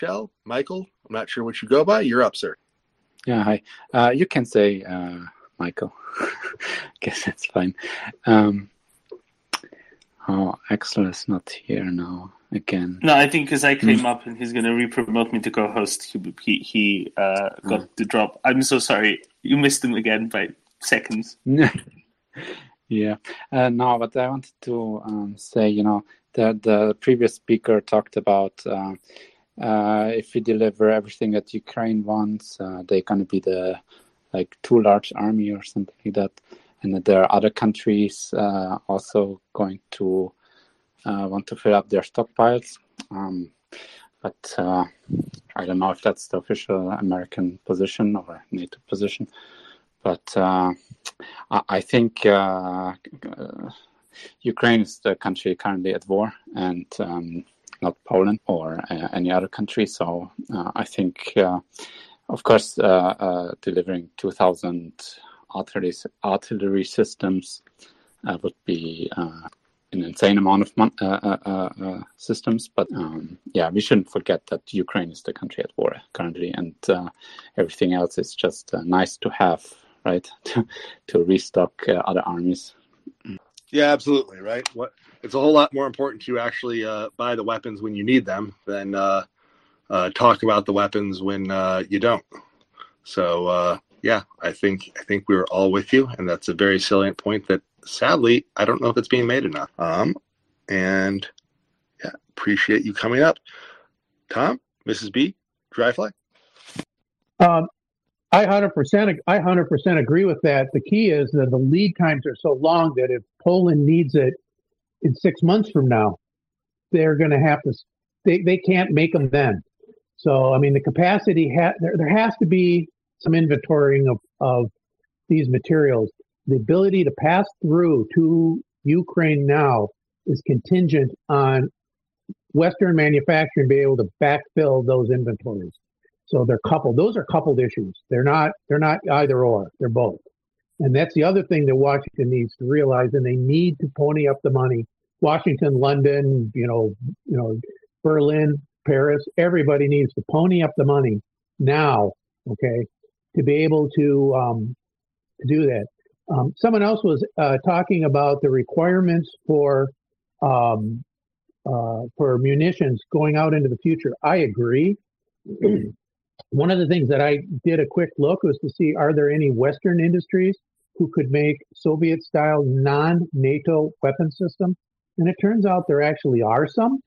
Michelle, Michael, I'm not sure what you go by. You're up, sir. Yeah, hi. Uh, you can say uh, Michael. I guess that's fine. Um, oh, Axel is not here now again. No, I think because I came mm. up and he's going to re-promote me to co-host, he he, he uh, got oh. the drop. I'm so sorry. You missed him again by seconds. yeah. Uh, no, but I wanted to um, say, you know, the the previous speaker talked about. Uh, uh, if we deliver everything that Ukraine wants, uh, they're going to be the like too large army or something like that, and there are other countries uh, also going to uh, want to fill up their stockpiles. Um, but uh, I don't know if that's the official American position or NATO position. But uh, I think Ukraine is the country currently at war, and um, not Poland or uh, any other country. So uh, I think, uh, of course, delivering 2,000 artillery, artillery systems would be an insane amount of mon- uh, uh, uh, systems. But um, yeah, we shouldn't forget that Ukraine is the country at war currently, and everything else is just nice to have, right? to, to restock other armies. Yeah, absolutely. Right. What it's a whole lot more important to actually uh, buy the weapons when you need them than uh, uh, talk about the weapons when uh, you don't. So uh, yeah, I think I think we are all with you, and that's a very salient point that sadly I don't know if it's being made enough. Um, and yeah, appreciate you coming up, Tom, Mrs. B, Dryfly. Um, I hundred percent, I hundred percent agree with that. The key is that the lead times are so long that if Poland needs it in six months from now, they're going to have to. They they can't make them then. So I mean, the capacity ha- there there has to be some inventorying of of these materials. The ability to pass through to Ukraine now is contingent on Western manufacturing being able to backfill those inventories. So they're coupled. Those are coupled issues. They're not they're not either or. They're both. And that's the other thing that Washington needs to realize, and they need to pony up the money. Washington, London, you know, you know, Berlin, Paris, everybody needs to pony up the money now, okay, to be able to um, to do that. Um, someone else was uh, talking about the requirements for um, uh, for munitions going out into the future. I agree. One of the things that I did a quick look was to see are there any Western industries who could make Soviet style non NATO weapon system. And it turns out there actually are some.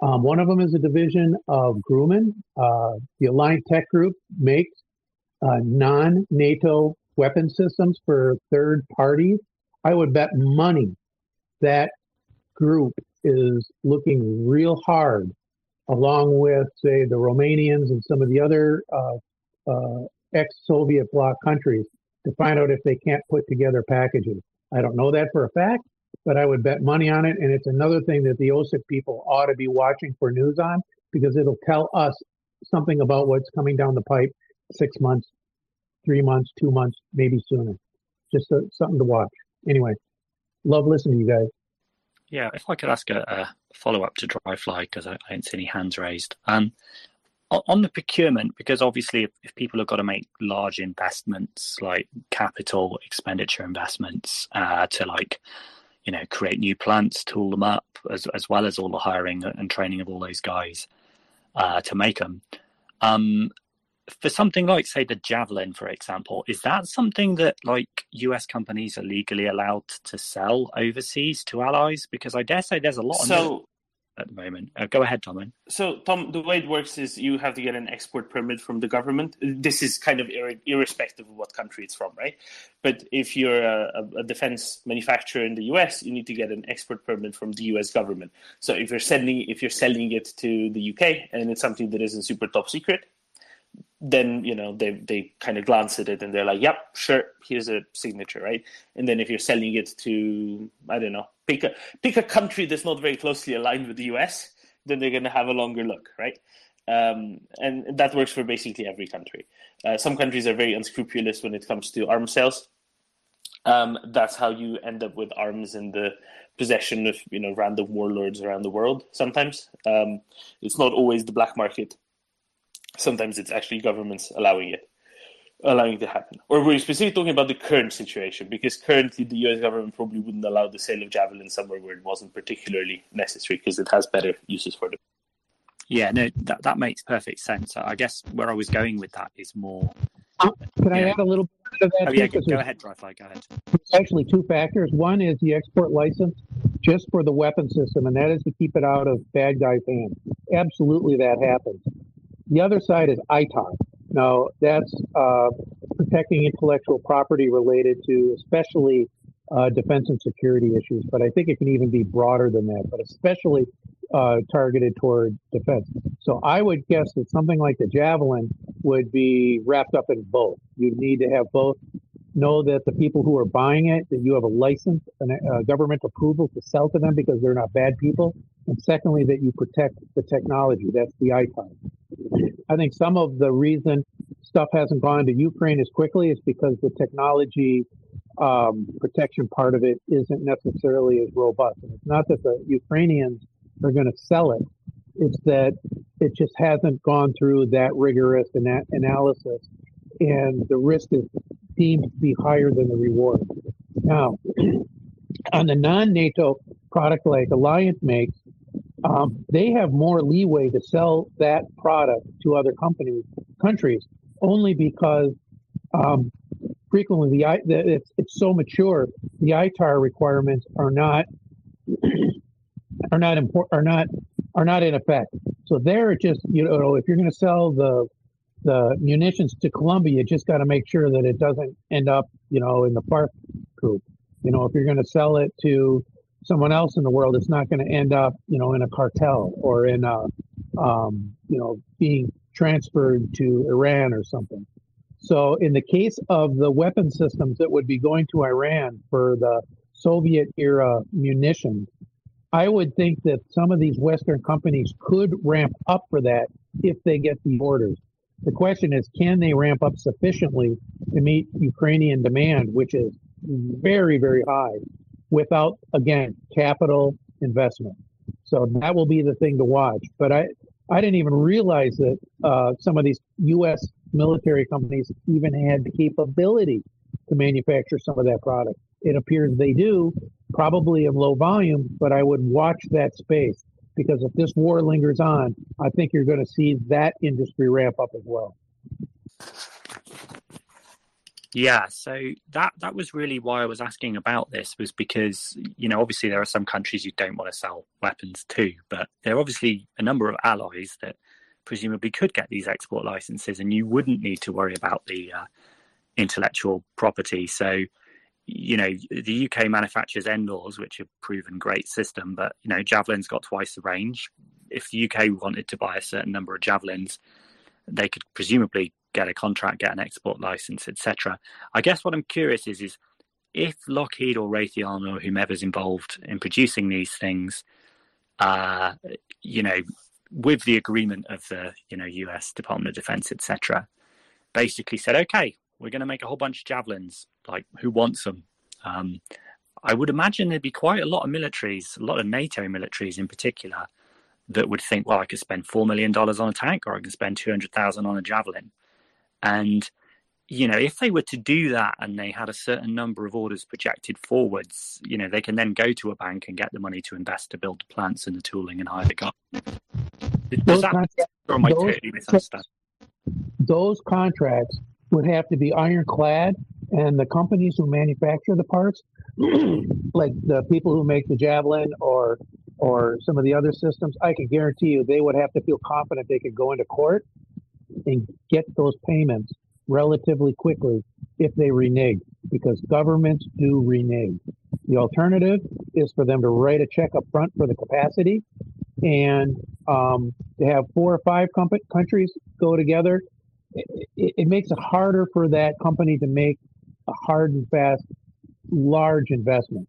Um, one of them is a division of Grumman. Uh, the Alliant Tech Group makes uh, non NATO weapon systems for third parties. I would bet money that group is looking real hard, along with, say, the Romanians and some of the other uh, uh ex Soviet bloc countries, to find out if they can't put together packages. I don't know that for a fact, but I would bet money on it. And it's another thing that the OSINT people ought to be watching for news on because it'll tell us something about what's coming down the pipe six months, three months, two months, maybe sooner. Just a, something to watch. Anyway, love listening to you guys. Yeah, if I could ask a, a follow up to Dryfly because I, I didn't see any hands raised. Um, on the procurement, because obviously, if, if, people have got to make large investments like capital expenditure investments uh, to like, you know, create new plants, tool them up, as as well as all the hiring and training of all those guys uh, to make them. Um, for something like, say, the Javelin, for example, is that something that like US companies are legally allowed to sell overseas to allies? Because I dare say there's a lot. So at the moment. Uh, go ahead, Tom. So, Tom, the way it works is you have to get an export permit from the government. This is kind of ir- irrespective of what country it's from, right? But if you're a, a, defense manufacturer in the U.S., you need to get an export permit from the U.S. government. So, if you're sending if you're selling it to the U.K. and it's something that isn't super top secret, then you know they they kind of glance at it and they're like, "Yep, sure, here's a signature," right? And then if you're selling it to I don't know, pick a pick a country that's not very closely aligned with the US, then they're going to have a longer look, right? Um, and that works for basically every country. Uh, some countries are very unscrupulous when it comes to arms sales. Um, that's how you end up with arms in the possession of you know random warlords around the world. Sometimes um, it's not always the black market Sometimes it's actually governments allowing it, allowing it to happen. Or we're specifically talking about the current situation because currently the U.S. government probably wouldn't allow the sale of javelin somewhere where it wasn't particularly necessary because it has better uses for them. Yeah, no, that that makes perfect sense. I guess where I was going with that is more. Uh, can I add a little bit of that? Oh, yeah, go, go ahead, Dryfly, go ahead. Actually, two factors. One is the export license just for the weapon system, and that is to keep it out of bad guys' hands. Absolutely, that happens. The other side is ITAR. Now, that's uh, protecting intellectual property related to especially uh, defense and security issues, but I think it can even be broader than that, but especially uh, targeted toward defense. So I would guess that something like the Javelin would be wrapped up in both. You need to have both. Know that the people who are buying it, that you have a license and a government approval to sell to them because they're not bad people. And secondly, that you protect the technology. That's the ITAR. I think some of the reason stuff hasn't gone to Ukraine as quickly is because the technology um, protection part of it isn't necessarily as robust. And it's not that the Ukrainians are going to sell it. It's that it just hasn't gone through that rigorous ana- analysis, and the risk is deemed to be higher than the reward. Now, on the non-NATO product like Alliant makes, um, they have more leeway to sell that product to other companies, countries, only because um, frequently the, the it's, it's so mature, the ITAR requirements are not are not important are not are not in effect. So they're just you know if you're going to sell the the munitions to Colombia, you just got to make sure that it doesn't end up you know in the FARC group. You know if you're going to sell it to someone else in the world, it's not going to end up you know in a cartel or in a um, you know being transferred to Iran or something. So in the case of the weapon systems that would be going to Iran for the Soviet era munitions, I would think that some of these Western companies could ramp up for that if they get the orders. The question is, can they ramp up sufficiently to meet Ukrainian demand, which is very, very high, without, again, capital investment? So that will be the thing to watch. But I, I didn't even realize that uh, some of these U.S. military companies even had the capability to manufacture some of that product. It appears they do, probably in low volume, but I would watch that space because if this war lingers on, I think you're going to see that industry ramp up as well. Yeah, so that that was really why I was asking about this was because you know obviously there are some countries you don't want to sell weapons to, but there are obviously a number of allies that presumably could get these export licenses, and you wouldn't need to worry about the uh, intellectual property. So you know, the UK manufactures NLAWs, which have proven great system, but you know, Javelin's got twice the range. If the UK wanted to buy a certain number of Javelins, they could presumably get a contract, get an export license, etc. I guess what I'm curious is, is if Lockheed or Raytheon or whomever's involved in producing these things, uh, you know, with the agreement of the you know US Department of Defense, etc., basically said, okay, we're going to make a whole bunch of javelins. Like, who wants them? Um, I would imagine there'd be quite a lot of militaries, a lot of NATO militaries in particular, that would think, well, I could spend four million dollars on a tank, or I can spend two hundred thousand on a javelin. And you know, if they were to do that and they had a certain number of orders projected forwards, you know, they can then go to a bank and get the money to invest to build the plants and the tooling and hire the guys. Does those that, or am I totally misunderstanding? Those contracts would have to be ironclad, and the companies who manufacture the parts, like the people who make the Javelin or or some of the other systems, I can guarantee you they would have to feel confident they could go into court and get those payments relatively quickly if they renege, because governments do renege. The alternative is for them to write a check up front for the capacity and um, to have four or five comp- countries go together it, it makes it harder for that company to make a hard and fast large investment.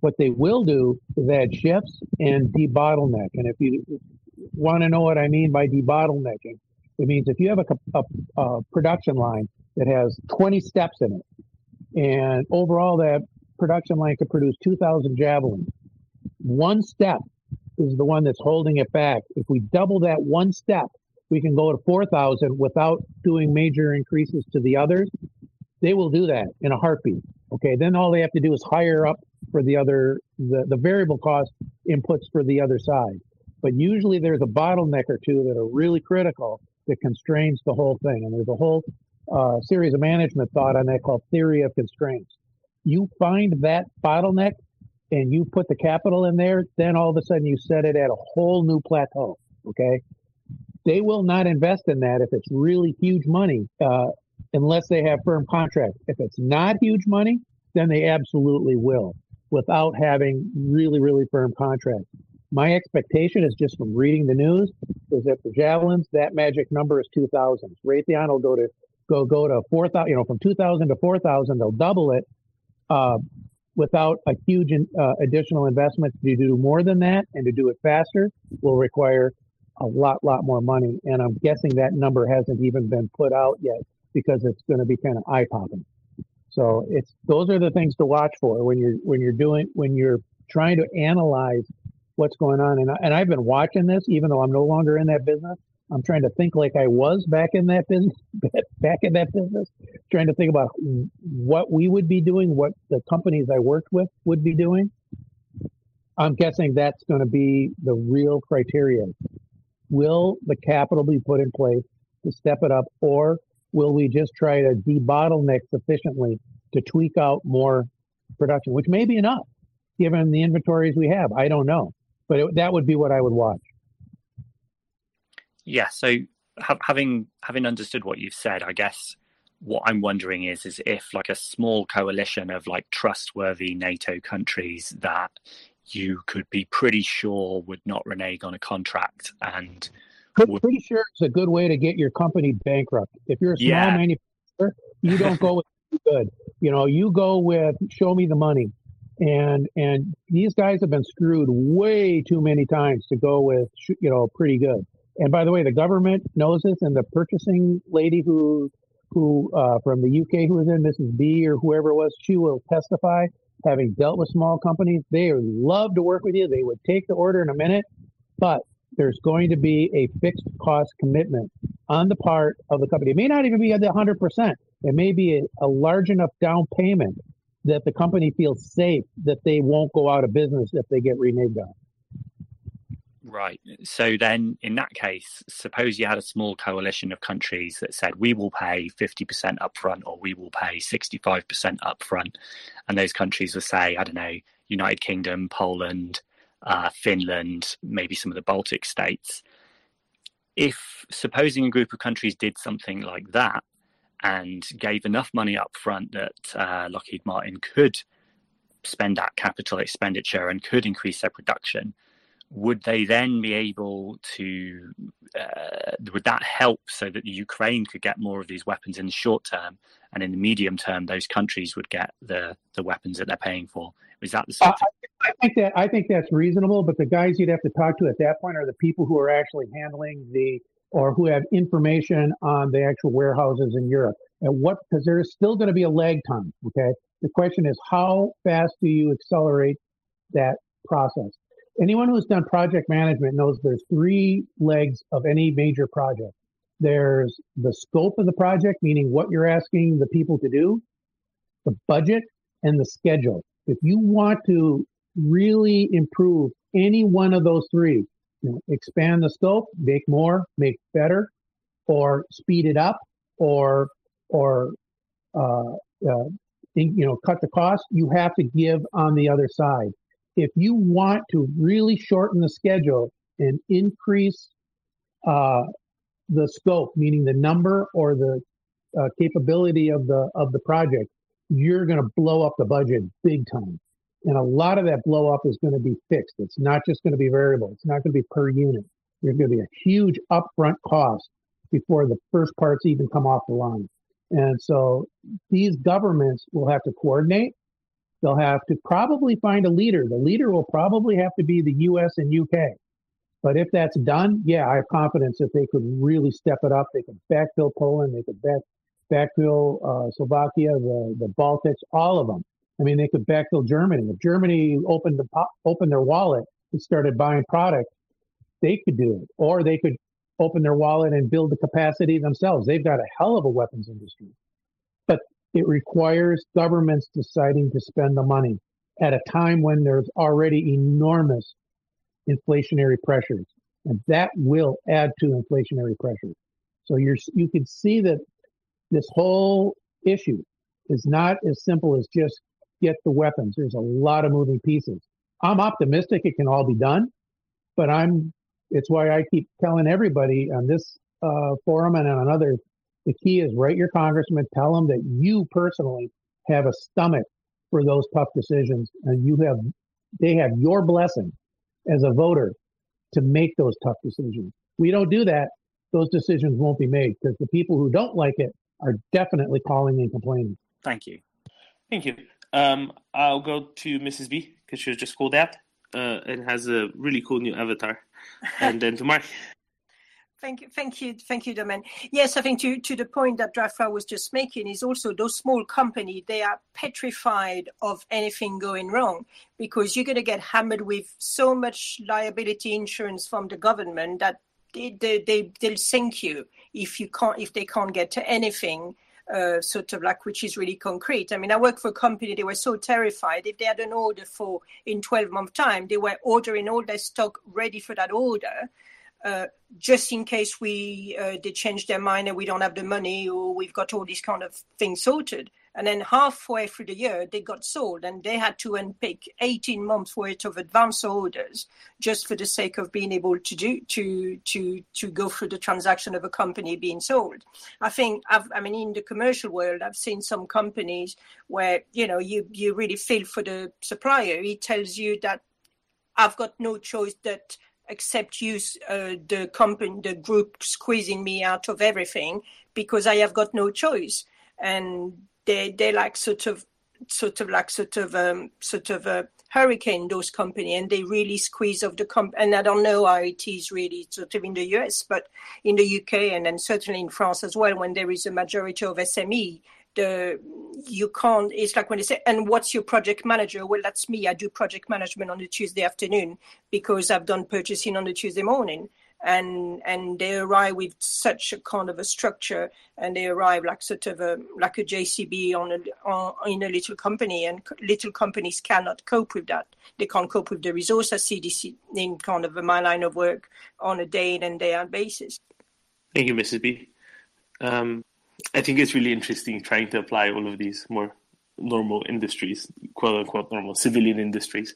What they will do is add shifts and debottleneck. And if you want to know what I mean by debottlenecking, it means if you have a, a, a, production line that has 20 steps in it, and overall that production line could produce 2,000 javelins, one step is the one that's holding it back. If we double that one step, we can go to 4,000 without doing major increases to the others, they will do that in a heartbeat. Okay, then all they have to do is hire up for the other the, the variable cost inputs for the other side. But usually there's a bottleneck or two that are really critical that constrains the whole thing. And there's a whole uh, series of management thought on that called theory of constraints. You find that bottleneck and you put the capital in there, then all of a sudden you set it at a whole new plateau. Okay. They will not invest in that if it's really huge money, uh, unless they have firm contracts. If it's not huge money, then they absolutely will without having really, really firm contracts. My expectation is just from reading the news is that for javelins, that magic number is 2,000. Raytheon will go to go go to 4,000, you know, from 2,000 to 4,000, they'll double it uh, without a huge uh, additional investment. To do more than that and to do it faster will require a lot, lot more money. And I'm guessing that number hasn't even been put out yet because it's going to be kind of eye popping. So it's those are the things to watch for when you're when you're doing when you're trying to analyze what's going on. And I, and I've been watching this even though I'm no longer in that business. I'm trying to think like I was back in that business, back in that business, trying to think about what we would be doing, what the companies I worked with would be doing. I'm guessing that's going to be the real criteria. Will the capital be put in place to step it up, or will we just try to debottleneck sufficiently to tweak out more production, which may be enough given the inventories we have? I don't know, but it, that would be what I would watch. Yeah. So ha- having having understood what you've said, I guess what I'm wondering is is if like a small coalition of like trustworthy NATO countries that you could be pretty sure would not renege on a contract and would... pretty sure it's a good way to get your company bankrupt. If you're a small yeah. manufacturer, you don't go with good. You know, you go with show me the money. And and these guys have been screwed way too many times to go with you know pretty good. And by the way, the government knows this, and the purchasing lady who who uh, from the UK who was in Mrs. B or whoever it was, she will testify. Having dealt with small companies, they love to work with you. They would take the order in a minute, but there's going to be a fixed cost commitment on the part of the company. It may not even be at the 100%. It may be a, a large enough down payment that the company feels safe that they won't go out of business if they get reneged on. Right. So then, in that case, suppose you had a small coalition of countries that said, we will pay 50% upfront or we will pay 65% upfront. And those countries will say, I don't know, United Kingdom, Poland, uh, Finland, maybe some of the Baltic states. If supposing a group of countries did something like that and gave enough money upfront that uh, Lockheed Martin could spend that capital expenditure and could increase their production, would they then be able to uh, would that help so that ukraine could get more of these weapons in the short term and in the medium term those countries would get the the weapons that they're paying for? Is that the sort uh, I think that i think that's reasonable but the guys you'd have to talk to at that point are the people who are actually handling the or who have information on the actual warehouses in europe and what because there's still going to be a lag time okay the question is how fast do you accelerate that process anyone who's done project management knows there's three legs of any major project. There's the scope of the project, meaning what you're asking the people to do, the budget, and the schedule. If you want to really improve any one of those three, you know, expand the scope, make more, make better, or speed it up, or or uh, uh, you know cut the cost, you have to give on the other side if you want to really shorten the schedule and increase uh, the scope, meaning the number or the uh, capability of the of the project, you're going to blow up the budget big time. And a lot of that blow up is going to be fixed. It's not just going to be variable. It's not going to be per unit. There's going to be a huge upfront cost before the first parts even come off the line. And so these governments will have to coordinate They'll have to probably find a leader. The leader will probably have to be the US and UK. But if that's done, yeah, I have confidence that they could really step it up. They could backfill Poland, they could back, backfill uh, Slovakia, the, the Baltics, all of them. I mean, they could backfill Germany. If Germany opened the opened their wallet and started buying product, they could do it. Or they could open their wallet and build the capacity themselves. They've got a hell of a weapons industry. But it requires governments deciding to spend the money at a time when there's already enormous inflationary pressures. And that will add to inflationary pressures. So you're, you can see that this whole issue is not as simple as just get the weapons. There's a lot of moving pieces. I'm optimistic it can all be done, but I'm, it's why I keep telling everybody on this uh, forum and on others, the key is write your congressman, tell them that you personally have a stomach for those tough decisions and you have, they have your blessing as a voter to make those tough decisions. We don't do that, those decisions won't be made because the people who don't like it are definitely calling and complaining. Thank you. Thank you. Um, I'll go to Mrs. B because she was just called out uh, and has a really cool new avatar. And then to Mark. Thank you, thank you, thank you, Domen. Yes, I think to, to the point that Dreyfus was just making is also those small companies, they are petrified of anything going wrong because you're going to get hammered with so much liability insurance from the government that they, they, they, they'll sink you if you can't, if they can't get to anything. Uh, sort of like which is really concrete. I mean, I work for a company. They were so terrified if they had an order for in 12 month time, they were ordering all their stock ready for that order uh, just in case we uh, they change their mind and we don't have the money or we've got all these kind of things sorted. And then halfway through the year, they got sold and they had to unpick 18 months worth of advance orders just for the sake of being able to do to to to go through the transaction of a company being sold. I think I've, I mean in the commercial world, I've seen some companies where you know you you really feel for the supplier. He tells you that I've got no choice that except use uh, the company, the group squeezing me out of everything because I have got no choice. And they they like sort of sort of like sort of um, sort of a hurricane those company and they really squeeze off the comp and I don't know how it is really sort of in the US but in the UK and then certainly in France as well when there is a majority of SME you can't it's like when they say and what's your project manager? Well that's me. I do project management on the tuesday afternoon because i've done purchasing on the tuesday morning. And and they arrive with such a kind of a structure and they arrive like sort of a like a jcb on a on, in a little company and little companies cannot cope with that. They can't cope with the resource as cdc in kind of my line of work on a day in and day out basis. Thank you mrs b. Um, I think it's really interesting trying to apply all of these more normal industries, quote unquote normal civilian industries,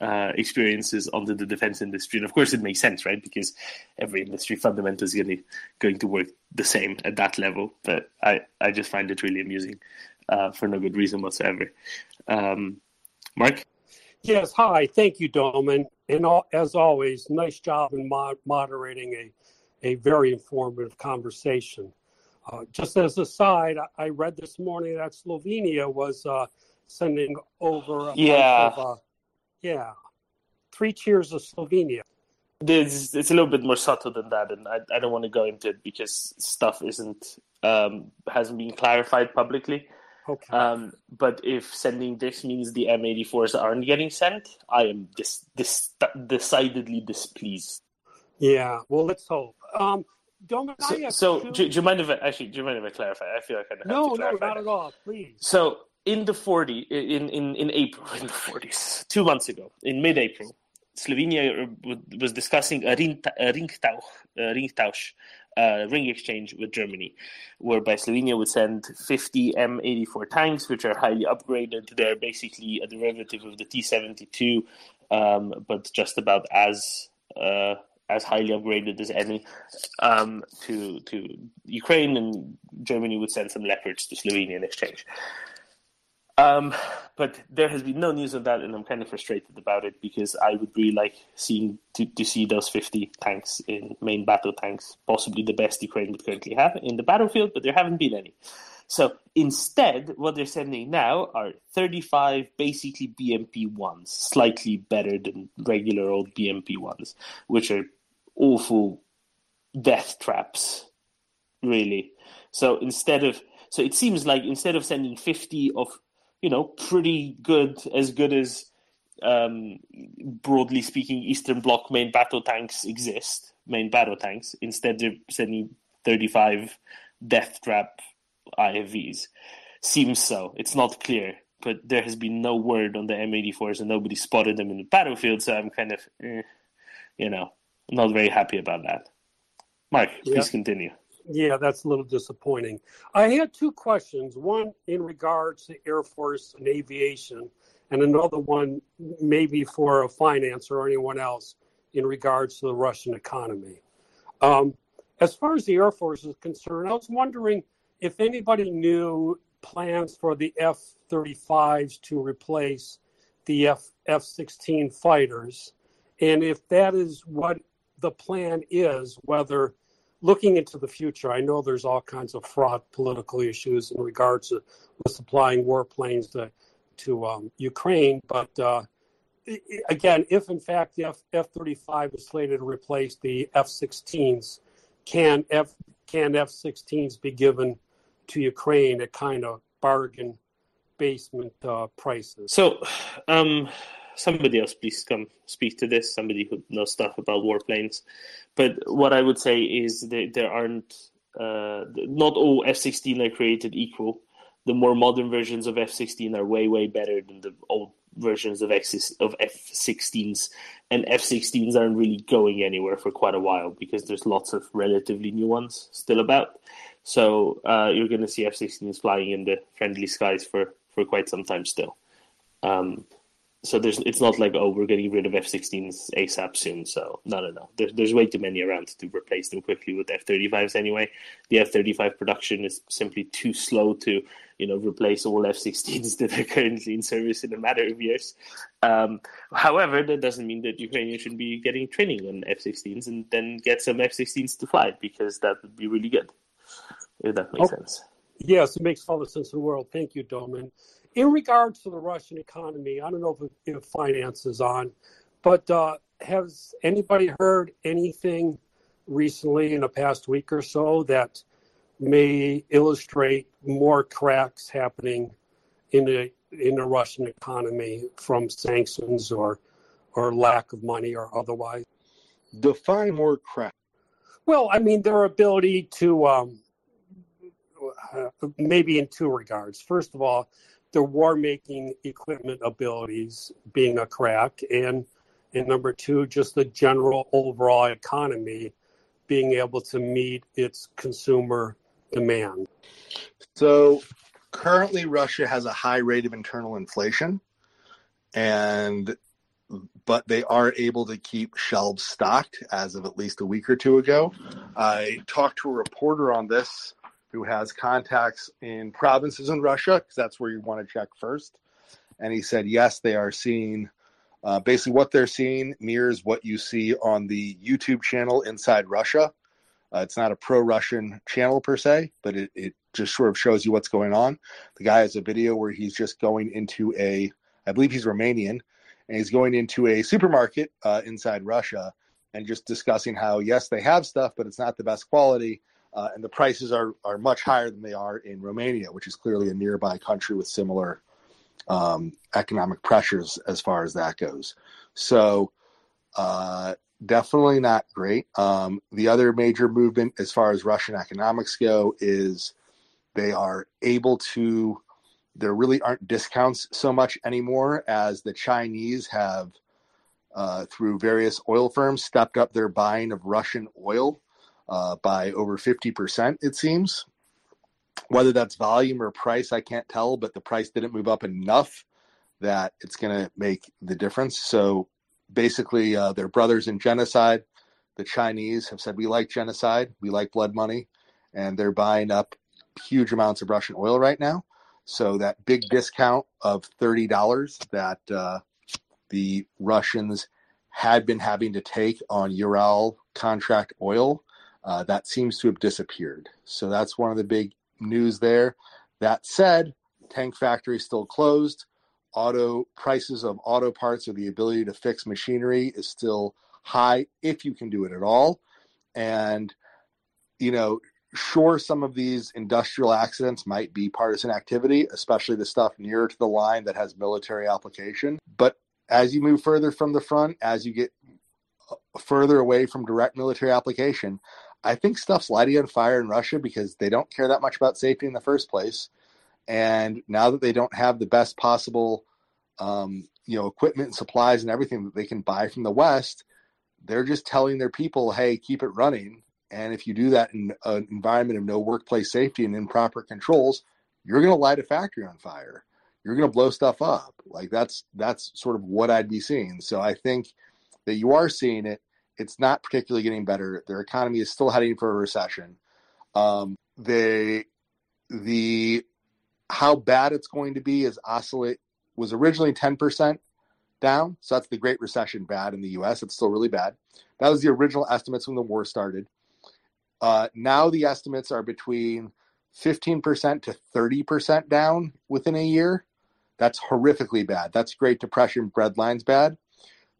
uh, experiences onto the defense industry. And of course, it makes sense, right? Because every industry fundamentally is going to, going to work the same at that level. But I, I just find it really amusing uh, for no good reason whatsoever. Um, Mark? Yes, hi. Thank you, Doman. And all, as always, nice job in mod- moderating a, a very informative conversation. Uh, just as a side, I read this morning that Slovenia was uh, sending over. yeah. Of, uh, yeah. Three cheers of Slovenia. It's, it's a little bit more subtle than that, and I, I don't want to go into it because stuff isn't um, hasn't been clarified publicly. Okay. Um, but if sending this means the M84s aren't getting sent, I am dis- dis- decidedly displeased. Yeah, well, let's hope. Um, don't so, so do, do, you mind if I actually do you mind if I clarify? I feel like I have no, to clarify. No, not at all. Please. So in the 40 in, in, in April in the 40s, two months ago, in mid-April, Slovenia was discussing a, ring, a ringtausch, a ringtausch uh, ring exchange with Germany, whereby Slovenia would send 50 M84 tanks, which are highly upgraded. They're basically a derivative of the T72, um, but just about as uh, as highly upgraded as any um, to to Ukraine, and Germany would send some Leopards to Slovenia in exchange. Um, but there has been no news of that, and I'm kind of frustrated about it because I would really like seeing to, to see those 50 tanks in main battle tanks, possibly the best Ukraine would currently have in the battlefield, but there haven't been any. So instead, what they're sending now are 35 basically BMP ones, slightly better than regular old BMP ones, which are awful death traps, really. So instead of, so it seems like instead of sending 50 of, you know, pretty good, as good as um, broadly speaking, Eastern Bloc main battle tanks exist, main battle tanks. Instead, they're sending 35 death trap IFVs. Seems so. It's not clear, but there has been no word on the M84s and nobody spotted them in the battlefield, so I'm kind of, eh, you know, not very happy about that. Mark, Yeah. please continue. Yeah, that's a little disappointing. I had two questions. One in regards to Air Force and aviation, and another one maybe for a finance or anyone else in regards to the Russian economy. Um, as far as the Air Force is concerned, I was wondering if anybody knew plans for the F 35s to replace the F F 16 fighters, and if that is what the plan is, whether looking into the future, I know there's all kinds of fraud political issues in regards to supplying warplanes to to um, Ukraine, but uh, again, if in fact the F thirty five is slated to replace the F sixteens, can F can F sixteens be given to Ukraine at kind of bargain basement uh, prices? So, um, somebody else, please come speak to this. Somebody who knows stuff about warplanes. But what I would say is that there aren't uh, not all F-16 are created equal. The more modern versions of F-16 are way way better than the old versions of X of F-16s, and F-16s aren't really going anywhere for quite a while because there's lots of relatively new ones still about. So uh, you're going to see F-16s flying in the friendly skies for for quite some time still. Um, so there's it's not like oh we're getting rid of F-16s ASAP soon. So no no no. There's there's way too many around to replace them quickly with F-35s anyway. The F-35 production is simply too slow to you know replace all F-16s that are currently in service in a matter of years. Um, however, that doesn't mean that Ukrainians should be getting training on F-16s and then get some F-16s to fly because that would be really good. If that makes Oh. sense. Yes, it makes all the sense in the world. Thank you, Doman. In regards to the Russian economy, I don't know if, if finance is on, but uh, has anybody heard anything recently in the past week or so that may illustrate more cracks happening in the in the Russian economy from sanctions or or lack of money or otherwise? Define more crap. Well, I mean, their ability to, um, uh, maybe in two regards. First of all, their war making equipment abilities being a crack, and, and number two, just the general overall economy being able to meet its consumer demand. So currently, Russia has a high rate of internal inflation, and but they are able to keep shelves stocked as of at least a week or two ago. I talked to a reporter on this who has contacts in provinces in Russia because that's where you want to check first, and he said yes, they are seeing. Uh, basically, what they're seeing mirrors what you see on the YouTube channel Inside Russia. Uh, it's not a pro-Russian channel per se, but it, it just sort of shows you what's going on. The guy has a video where he's just going into a, I believe he's Romanian, and he's going into a supermarket uh, inside Russia and just discussing how yes, they have stuff, but it's not the best quality, uh, and the prices are are much higher than they are in Romania, which is clearly a nearby country with similar um, economic pressures as far as that goes. So. Uh, definitely not great. Um, the other major movement as far as Russian economics go is they are able to, there really aren't discounts so much anymore as the Chinese have, uh, through various oil firms, stepped up their buying of Russian oil uh, by over 50%, it seems. Whether that's volume or price, I can't tell, but the price didn't move up enough that it's going to make the difference. So basically uh, they're brothers in genocide. The Chinese have said we like genocide, we like blood money, and they're buying up huge amounts of Russian oil right now. So that big discount of thirty dollars that uh, the Russians had been having to take on Ural contract oil, uh, that seems to have disappeared. So that's one of the big news there. That said, tank factory still closed auto prices of auto parts or the ability to fix machinery is still high if you can do it at all and you know sure some of these industrial accidents might be partisan activity especially the stuff nearer to the line that has military application but as you move further from the front, as you get further away from direct military application, I think stuff's lighting on fire in Russia because they don't care that much about safety in the first place. And now that they don't have the best possible, um, you know, equipment and supplies and everything that they can buy from the West, they're just telling their people, "Hey, keep it running." And if you do that in an environment of no workplace safety and improper controls, you're going to light a factory on fire. You're going to blow stuff up. Like that's that's sort of what I'd be seeing. So I think that you are seeing it. It's not particularly getting better. Their economy is still heading for a recession. Um, they the how bad it's going to be is oscillate was originally 10% down. So that's the Great Recession bad in the US. It's still really bad. That was the original estimates when the war started. Uh, now the estimates are between 15% to 30% down within a year. That's horrifically bad. That's Great Depression breadlines bad.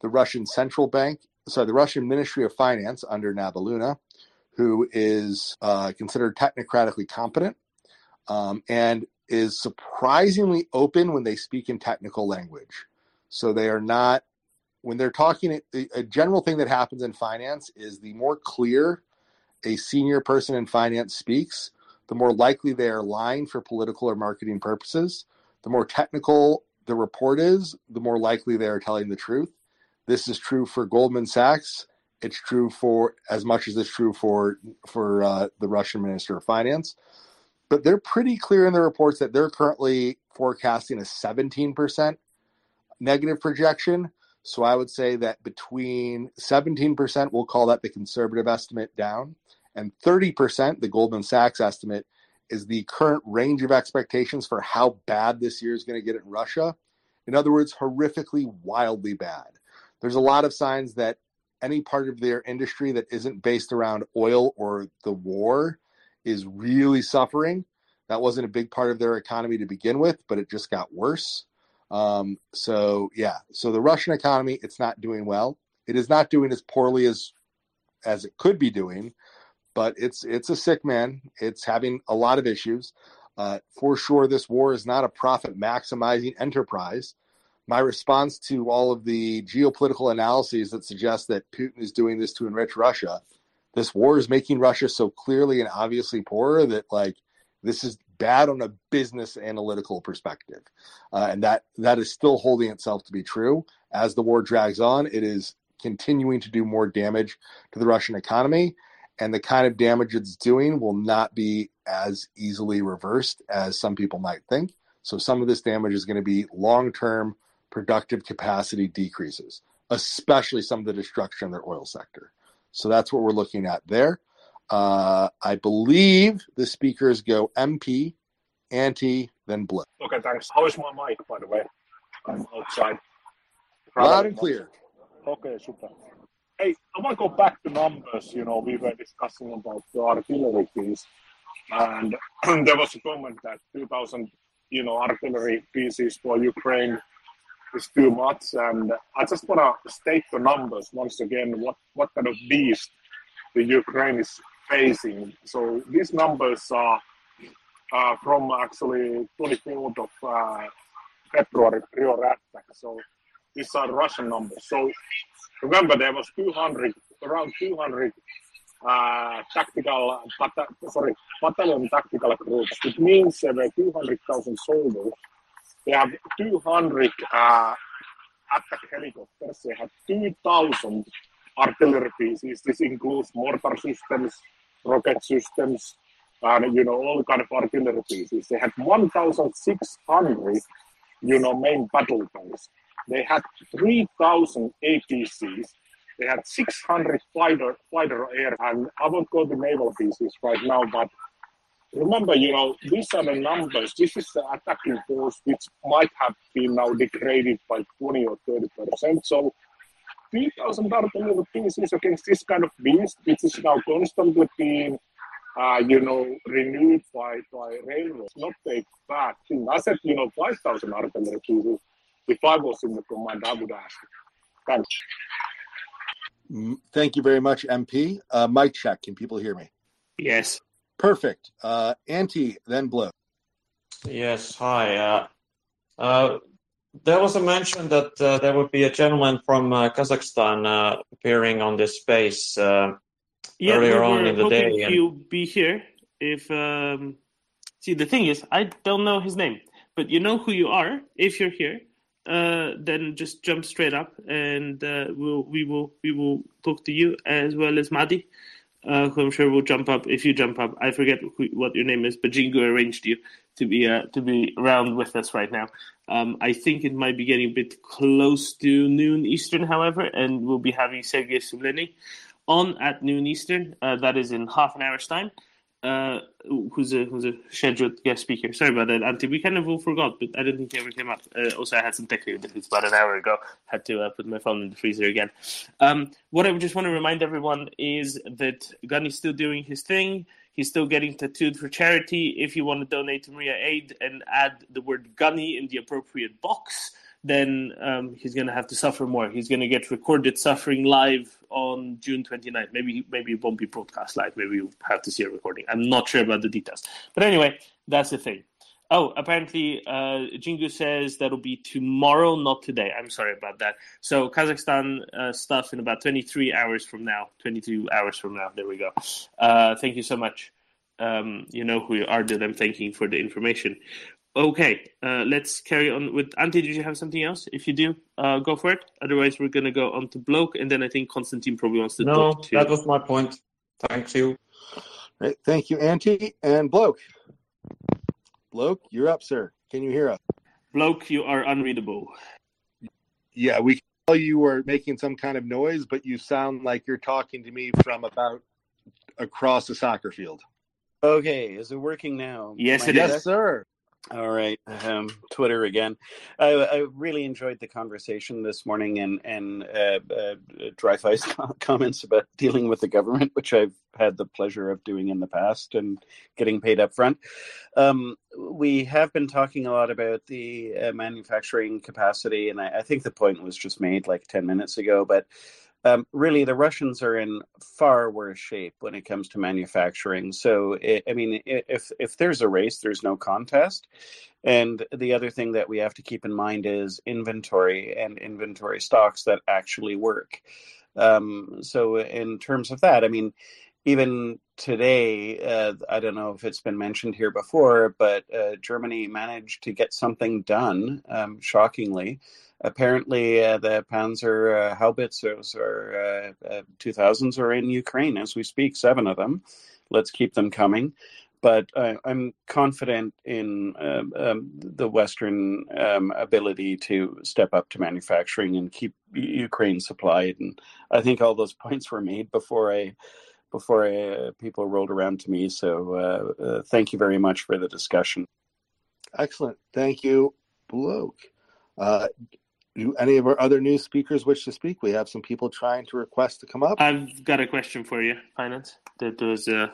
The Russian central bank, sorry, the Russian Ministry of Finance under Nabiullina, who is uh, considered technocratically competent um, and is surprisingly open when they speak in technical language. So they are not, when they're talking, a general thing that happens in finance is the more clear a senior person in finance speaks, the more likely they are lying for political or marketing purposes. The more technical the report is, the more likely they are telling the truth. This is true for Goldman Sachs. It's true for as much as it's true for for uh, the Russian Minister of Finance. But they're pretty clear in their reports that they're currently forecasting a 17% negative projection. So I would say that between 17%, we'll call that the conservative estimate down, and 30%, the Goldman Sachs estimate, is the current range of expectations for how bad this year is going to get in Russia. In other words, horrifically, wildly bad. There's a lot of signs that any part of their industry that isn't based around oil or the war is really suffering. That wasn't a big part of their economy to begin with, but it just got worse. Um, so yeah, so the Russian economy, it's not doing well. It is not doing as poorly as as it could be doing, but it's it's a sick man. It's having a lot of issues. Uh, for sure, this war is not a profit maximizing enterprise. My response to all of the geopolitical analyses that suggest that Putin is doing this to enrich Russia, this war is making Russia so clearly and obviously poorer that like this is bad on a business analytical perspective, uh, and that that is still holding itself to be true as the war drags on. It is continuing to do more damage to the Russian economy and the kind of damage it's doing will not be as easily reversed as some people might think. So some of this damage is going to be long-term productive capacity decreases, especially some of the destruction in their oil sector. So that's what we're looking at there. Uh, I believe the speakers go MP, Antti, then blue. Okay, thanks. How is my mic, by the way? I'm outside. Loud and clear. Okay, super. Hey, I want to go back to numbers. You know, we were discussing about the artillery piece, and there was a comment that 2,000, you know, artillery pieces for Ukraine is too much. And I just want to state the numbers once again. What what kind of beast the Ukraine is facing? So these numbers are uh, from actually 24th of uh, February prior attack. So these are Russian numbers. So remember, there was 200, around 200 uh, tactical, but, sorry, battalion tactical groups. It means there were 200,000 soldiers. They have 200 uh, attack helicopters. They have 2,000 artillery pieces. This includes mortar systems, rocket systems, and you know all kind of artillery pieces. They had 1,600, you know, main battle tanks. They had 3,000 APCs. They had 600 fighter, fighter air, and I won't go to naval pieces right now, but remember, you know, these are the numbers. This is the attacking force, which might have been now degraded by 20 or 30 percent. So 3,000 artillery pieces against this kind of beast, which is now constantly being, uh, you know, renewed by, by railroads, not a bad. I said, you know, 5,000 artillery pieces if I was in the command, I would ask. Thanks. Mm, thank you very much, MP. Uh, mic check. Can people hear me? Yes. Perfect. Uh, Antti, then Blue. Yes. Hi. Uh, uh, there was a mention that uh, there would be a gentleman from uh, Kazakhstan uh, appearing on this space uh, Yeah, earlier on in the hoping day. And he'll be here. If um, see, the thing is, I don't know his name, but you know who you are. If you're here, uh, then just jump straight up, and uh, we'll we will we will talk to you as well as Madi, uh, who I'm sure will jump up if you jump up. I forget who, what your name is, but Jingu arranged you to be uh, to be around with us right now. Um, I think it might be getting a bit close to noon Eastern, however, and we'll be having Sergei Sumlenny on at noon Eastern. Uh, that is in half an hour's time. Uh, who's a who's a scheduled guest speaker? Sorry about that, Antti. We kind of all forgot, but I didn't think he ever came up. Uh, also, I had some technical difficulties about an hour ago. Had to uh, put my phone in the freezer again. Um, what I just want to remind everyone is that Gunny's still doing his thing. He's still getting tattooed for charity. If you want to donate to Maria Aid and add the word Gunny in the appropriate box, then um, he's going to have to suffer more. He's going to get recorded suffering live on June 29th. Maybe maybe it won't be broadcast live. Maybe you have to see a recording. I'm not sure about the details. But anyway, that's the thing. Oh, apparently, uh, Jingu says that'll be tomorrow, not today. I'm sorry about that. So Kazakhstan uh, stuff in about 23 hours from now. 22 hours from now. There we go. Uh, thank you so much. Um, you know who you are that I'm thanking for the information. Okay, uh, let's carry on with Antti. Did you have something else? If you do, uh, go for it. Otherwise, we're gonna go on to Bloke, and then I think Constantine probably wants to no, talk to. You. That was my point. Thank you. Right. Thank you, Antti and Bloke. Bloke, you're up, sir. Can you hear us? Bloke, you are unreadable. Yeah, we can tell you are making some kind of noise, but you sound like you're talking to me from about across the soccer field. Okay, is it working now? Yes, Am I it better? is. Yes, sir. All right, um, Twitter again. I, I really enjoyed the conversation this morning and and uh, uh, Dreyfus comments about dealing with the government, which I've had the pleasure of doing in the past and getting paid up front. Um, we have been talking a lot about the uh, manufacturing capacity, and I, I think the point was just made like ten minutes ago, but. Um, really, the Russians are in far worse shape when it comes to manufacturing. So, i mean, if if there's a race, there's no contest. And the other thing that we have to keep in mind is inventory and inventory stocks that actually work. Um, so, in terms of that, I mean, even today, uh, I don't know if it's been mentioned here before, but uh, Germany managed to get something done, um, shockingly. Apparently, uh, the Panzer Haubitzers or uh, uh, 2000s are in Ukraine as we speak, seven of them. Let's keep them coming. But I'm confident in um, um, the Western um, ability to step up to manufacturing and keep Ukraine supplied. And I think all those points were made before I before I, uh, people rolled around to me. So uh, uh, thank you very much for the discussion. Excellent. Thank you, Bloke. Uh, do any of our other new speakers wish to speak? We have some people trying to request to come up. I've got a question for you, Finance, that was uh,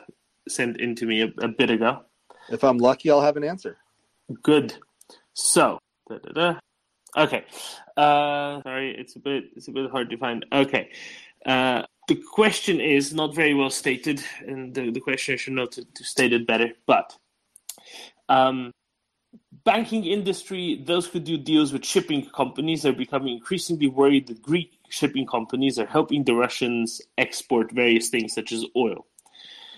sent in to me a, a bit ago. If I'm lucky, I'll have an answer. Good. So, da, da, da. okay. Uh, sorry, it's a bit it's a bit hard to find. Okay. Uh, the question is not very well stated, and the, the questioner should know to, to state it better. But um, banking industry, those who do deals with shipping companies, are becoming increasingly worried that Greek shipping companies are helping the Russians export various things such as oil.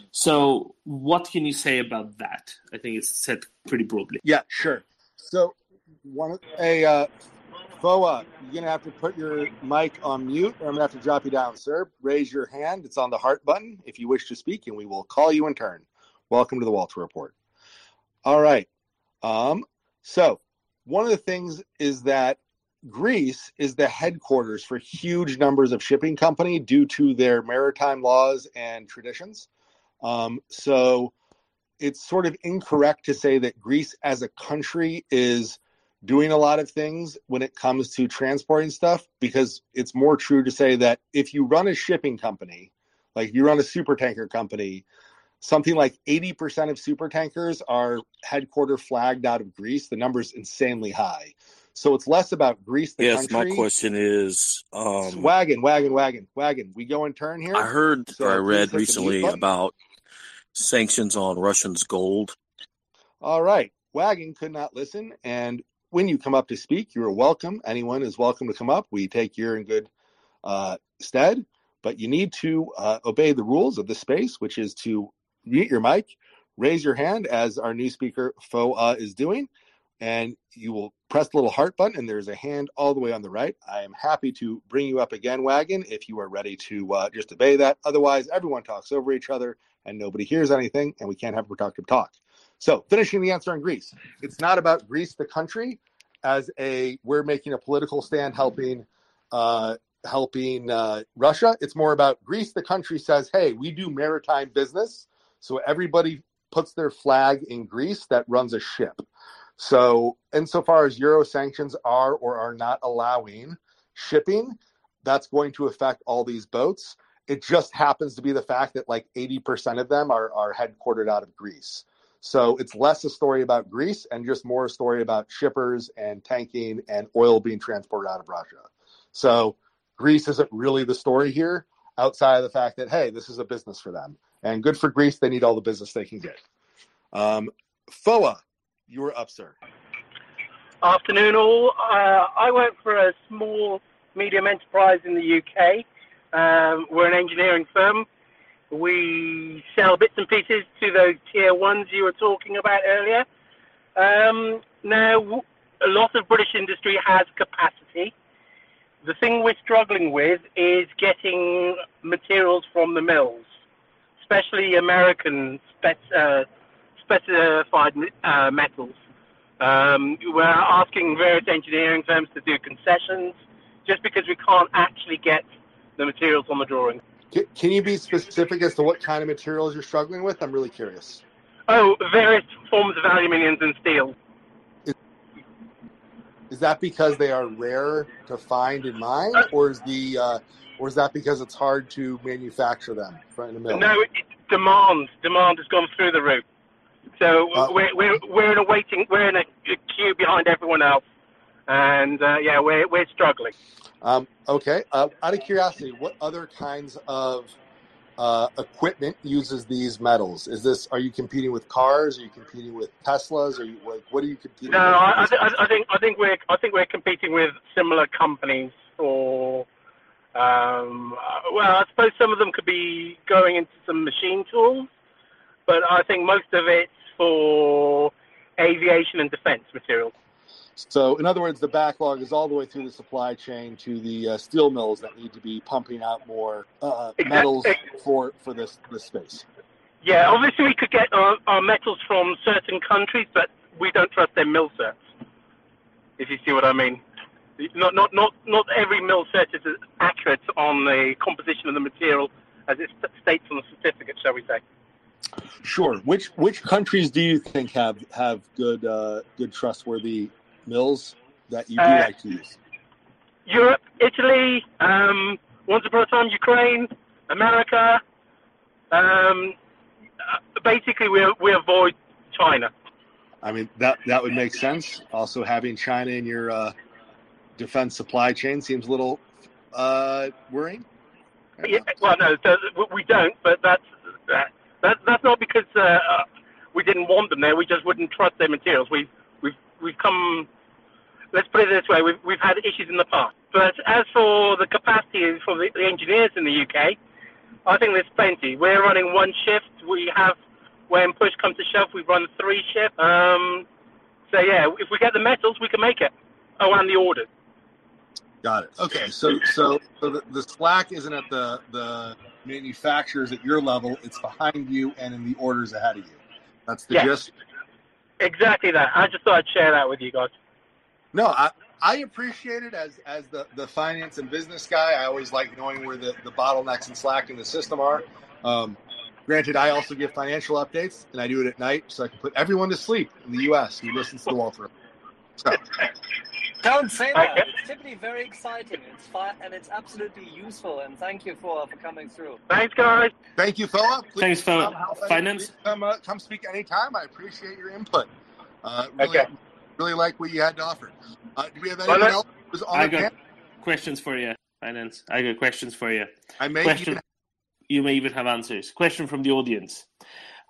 So, what can you say about that? I think it's said pretty broadly. Yeah, sure. So, one, hey, uh, Foa, you're gonna have to put your mic on mute, or I'm gonna have to drop you down, sir. Raise your hand. It's on the heart button if you wish to speak, and we will call you in turn. Welcome to the Walter Report. All right. Um, so one of the things is that Greece is the headquarters for huge numbers of shipping company due to their maritime laws and traditions. Um, so it's sort of incorrect to say that Greece as a country is doing a lot of things when it comes to transporting stuff because it's more true to say that if you run a shipping company, like you run a super tanker company, something like 80% of super tankers are headquarter flagged out of Greece. The number's insanely high. So it's less about Greece, the yes, country. my question is um, wagon, wagon, wagon, wagon. We go in turn here. I heard So or I read hit the mute recently about sanctions on Russians' gold. All right. Wagon could not listen, and when you come up to speak, you are welcome. Anyone is welcome to come up. We take your in good uh, stead, but you need to uh, obey the rules of the space, which is to mute your mic, raise your hand as our new speaker Foa is doing, and you will press the little heart button, and there's a hand all the way on the right. I am happy to bring you up again, Wagon, if you are ready to uh, just obey that. Otherwise, everyone talks over each other and nobody hears anything, and we can't have a productive talk. So, finishing the answer on Greece, it's not about Greece, the country, as a we're making a political stand helping uh, helping uh, Russia. It's more about Greece, the country says, hey, we do maritime business, so everybody puts their flag in Greece that runs a ship. So, insofar as Euro sanctions are or are not allowing shipping, that's going to affect all these boats. It just happens to be the fact that like 80% of them are, are headquartered out of Greece. So it's less a story about Greece and just more a story about shippers and tanking and oil being transported out of Russia. So Greece isn't really the story here outside of the fact that, hey, this is a business for them. And good for Greece. They need all the business they can get. Um, FOA, you were up, sir. Afternoon, all. Uh, I work for a small medium enterprise in the UK. Um, we're an engineering firm. We sell bits and pieces to those tier ones you were talking about earlier. Um, now, a lot of British industry has capacity. The thing we're struggling with is getting materials from the mills, especially American spec- uh, specified uh, metals. Um, we're asking various engineering firms to do concessions just because we can't actually get the materials on the drawing. Can you be specific as to what kind of materials you're struggling with? I'm really curious. Oh, various forms of aluminiums and steel. Is, is that because they are rare to find and mine, or is the uh, or is that because it's hard to manufacture them in the mill? No, it, demand demand has gone through the roof. So uh, we're, we're we're in a waiting we're in a, a queue behind everyone else, and uh, yeah, we're we're struggling. Um, okay. Uh, out of curiosity, what other kinds of uh, equipment uses these metals? Is this are you competing with cars? Are you competing with Teslas? Are you like what are you competing? No, with? I, I, I think I think we're I think we're competing with similar companies for. Um, uh, well, I suppose some of them could be going into some machine tools, but I think most of it's for aviation and defense materials. So, in other words, the backlog is all the way through the supply chain to the uh, steel mills that need to be pumping out more uh, metals for for this this space. Yeah, obviously we could get our, our, metals from certain countries, but we don't trust their mill sets. If you see what I mean, not not not not every mill set is accurate on the composition of the material as it states on the certificate, shall we say? Sure. Which which countries do you think have have good uh, good trustworthy mills that you do uh, like to use? Europe, Italy, um, once upon a time Ukraine, America. Um, basically, we we avoid China. I mean that that would make sense. Also, having China in your uh, defense supply chain seems a little uh, worrying. Yeah, well, no, we don't. But that's that, that that's not because uh, we didn't want them there. We just wouldn't trust their materials. We've we've we've come let's put it this way, we've, we've had issues in the past. But as for the capacity for the, the engineers in the UK, I think there's plenty. We're running one shift. We have, when push comes to shove, we run three shifts. Um, so yeah, if we get the metals, we can make it. Oh, and the orders. Got it. Okay, so so so the, the slack isn't at the the manufacturers at your level; it's behind you and in the orders ahead of you. That's the gist. Exactly that. I just thought I'd share that with you guys. No, I, I appreciate it as as the, the finance and business guy. I always like knowing where the, the bottlenecks and slack in the system are. Um, granted, I also give financial updates, and I do it at night so I can put everyone to sleep in the U.S. who listens to Walter. So. Don't say that. It's typically very exciting. It's fun and it's absolutely useful. And thank you for, for coming through. Thanks, guys. Thank you, Philip. Thanks, Philip. Finance. Come, uh, come speak anytime. I appreciate your input. Uh, really, okay really like what you had to offer. Uh, do we have anyone else who's on I got panel? questions for you, Finance. I got questions for you. I may Question, even... You may even have answers. Question from the audience.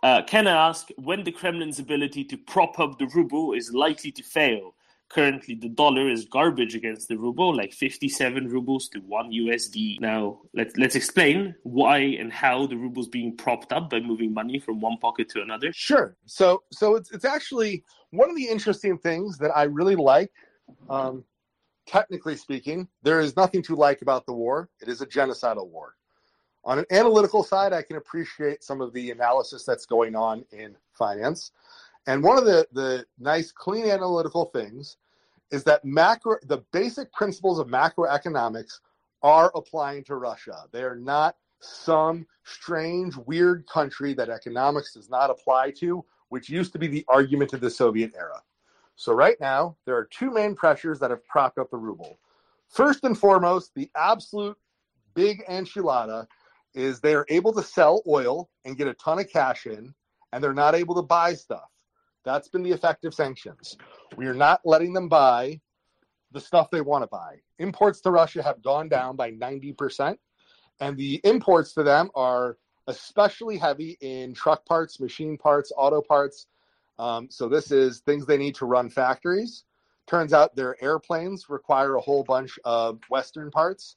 Uh, can I ask when the Kremlin's ability to prop up the ruble is likely to fail? Currently the dollar is garbage against the ruble, like 57 rubles to one USD. Now, let's let's explain why and how the ruble is being propped up by moving money from one pocket to another. Sure. So so it's it's actually one of the interesting things that I really like. Um, technically speaking, there is nothing to like about the war. It is a genocidal war. On an analytical side, I can appreciate some of the analysis that's going on in finance. And one of the, the nice, clean analytical things is that macro the basic principles of macroeconomics are applying to Russia. They are not some strange, weird country that economics does not apply to, which used to be the argument of the Soviet era. So right now, there are two main pressures that have propped up the ruble. First and foremost, the absolute big enchilada is they are able to sell oil and get a ton of cash in, and they're not able to buy stuff. That's been the effective sanctions. We are not letting them buy the stuff they want to buy. Imports to Russia have gone down by 90%, and the imports to them are especially heavy in truck parts, machine parts, auto parts. Um, so, this is things they need to run factories. Turns out their airplanes require a whole bunch of Western parts.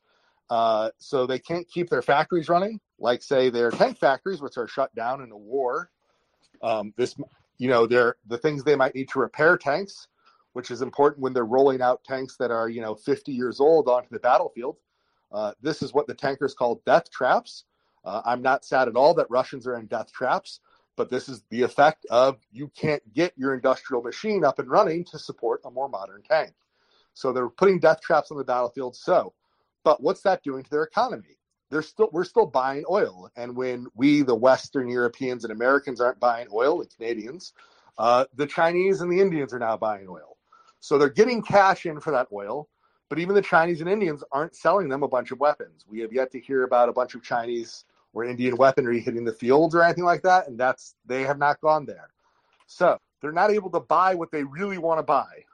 Uh, so, they can't keep their factories running, like, say, their tank factories, which are shut down in a war. Um, this you know, they're the things they might need to repair tanks, which is important when they're rolling out tanks that are, you know, 50 years old onto the battlefield. Uh, this is what the tankers call death traps. Uh, I'm not sad at all that Russians are in death traps, but this is the effect of you can't get your industrial machine up and running to support a more modern tank. So they're putting death traps on the battlefield. So, but what's that doing to their economy? They're still we're still buying oil. And when we the western europeans and americans aren't buying oil the canadians uh, the chinese and the indians are now buying oil. So they're getting cash in for that oil but even the chinese and indians aren't selling them a bunch of weapons. We have yet to hear about a bunch of chinese or indian weaponry hitting the fields or anything like that and that's they have not gone there. So they're not able to buy what they really want to buy.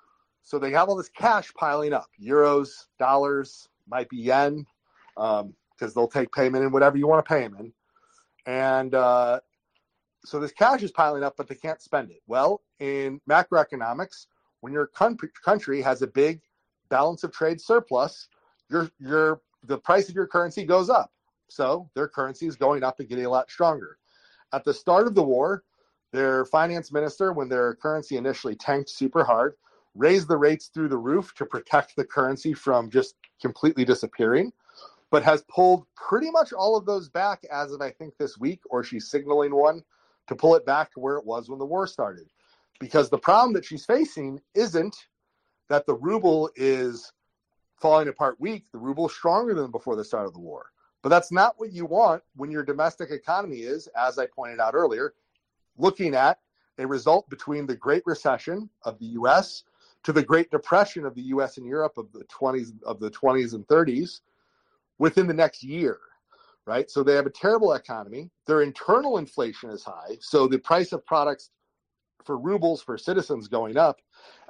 So they have all this cash piling up euros dollars might be yen um, because they'll take payment in whatever you want to pay them in. And uh, so this cash is piling up, but they can't spend it. Well, in macroeconomics, when your country has a big balance of trade surplus, your your the price of your currency goes up. So their currency is going up and getting a lot stronger. At the start of the war, their finance minister, when their currency initially tanked super hard, raised the rates through the roof to protect the currency from just completely disappearing but has pulled pretty much all of those back as of I think this week, or she's signaling one to pull it back to where it was when the war started. Because the problem that she's facing isn't that the ruble is falling apart weak. The ruble is stronger than before the start of the war. But that's not what you want when your domestic economy is, as I pointed out earlier, looking at a result between the Great Recession of the US to the Great Depression of the US and Europe of the 20s of the 20s and 30s within the next year, right? So they have a terrible economy. Their internal inflation is high. So the price of products for rubles for citizens going up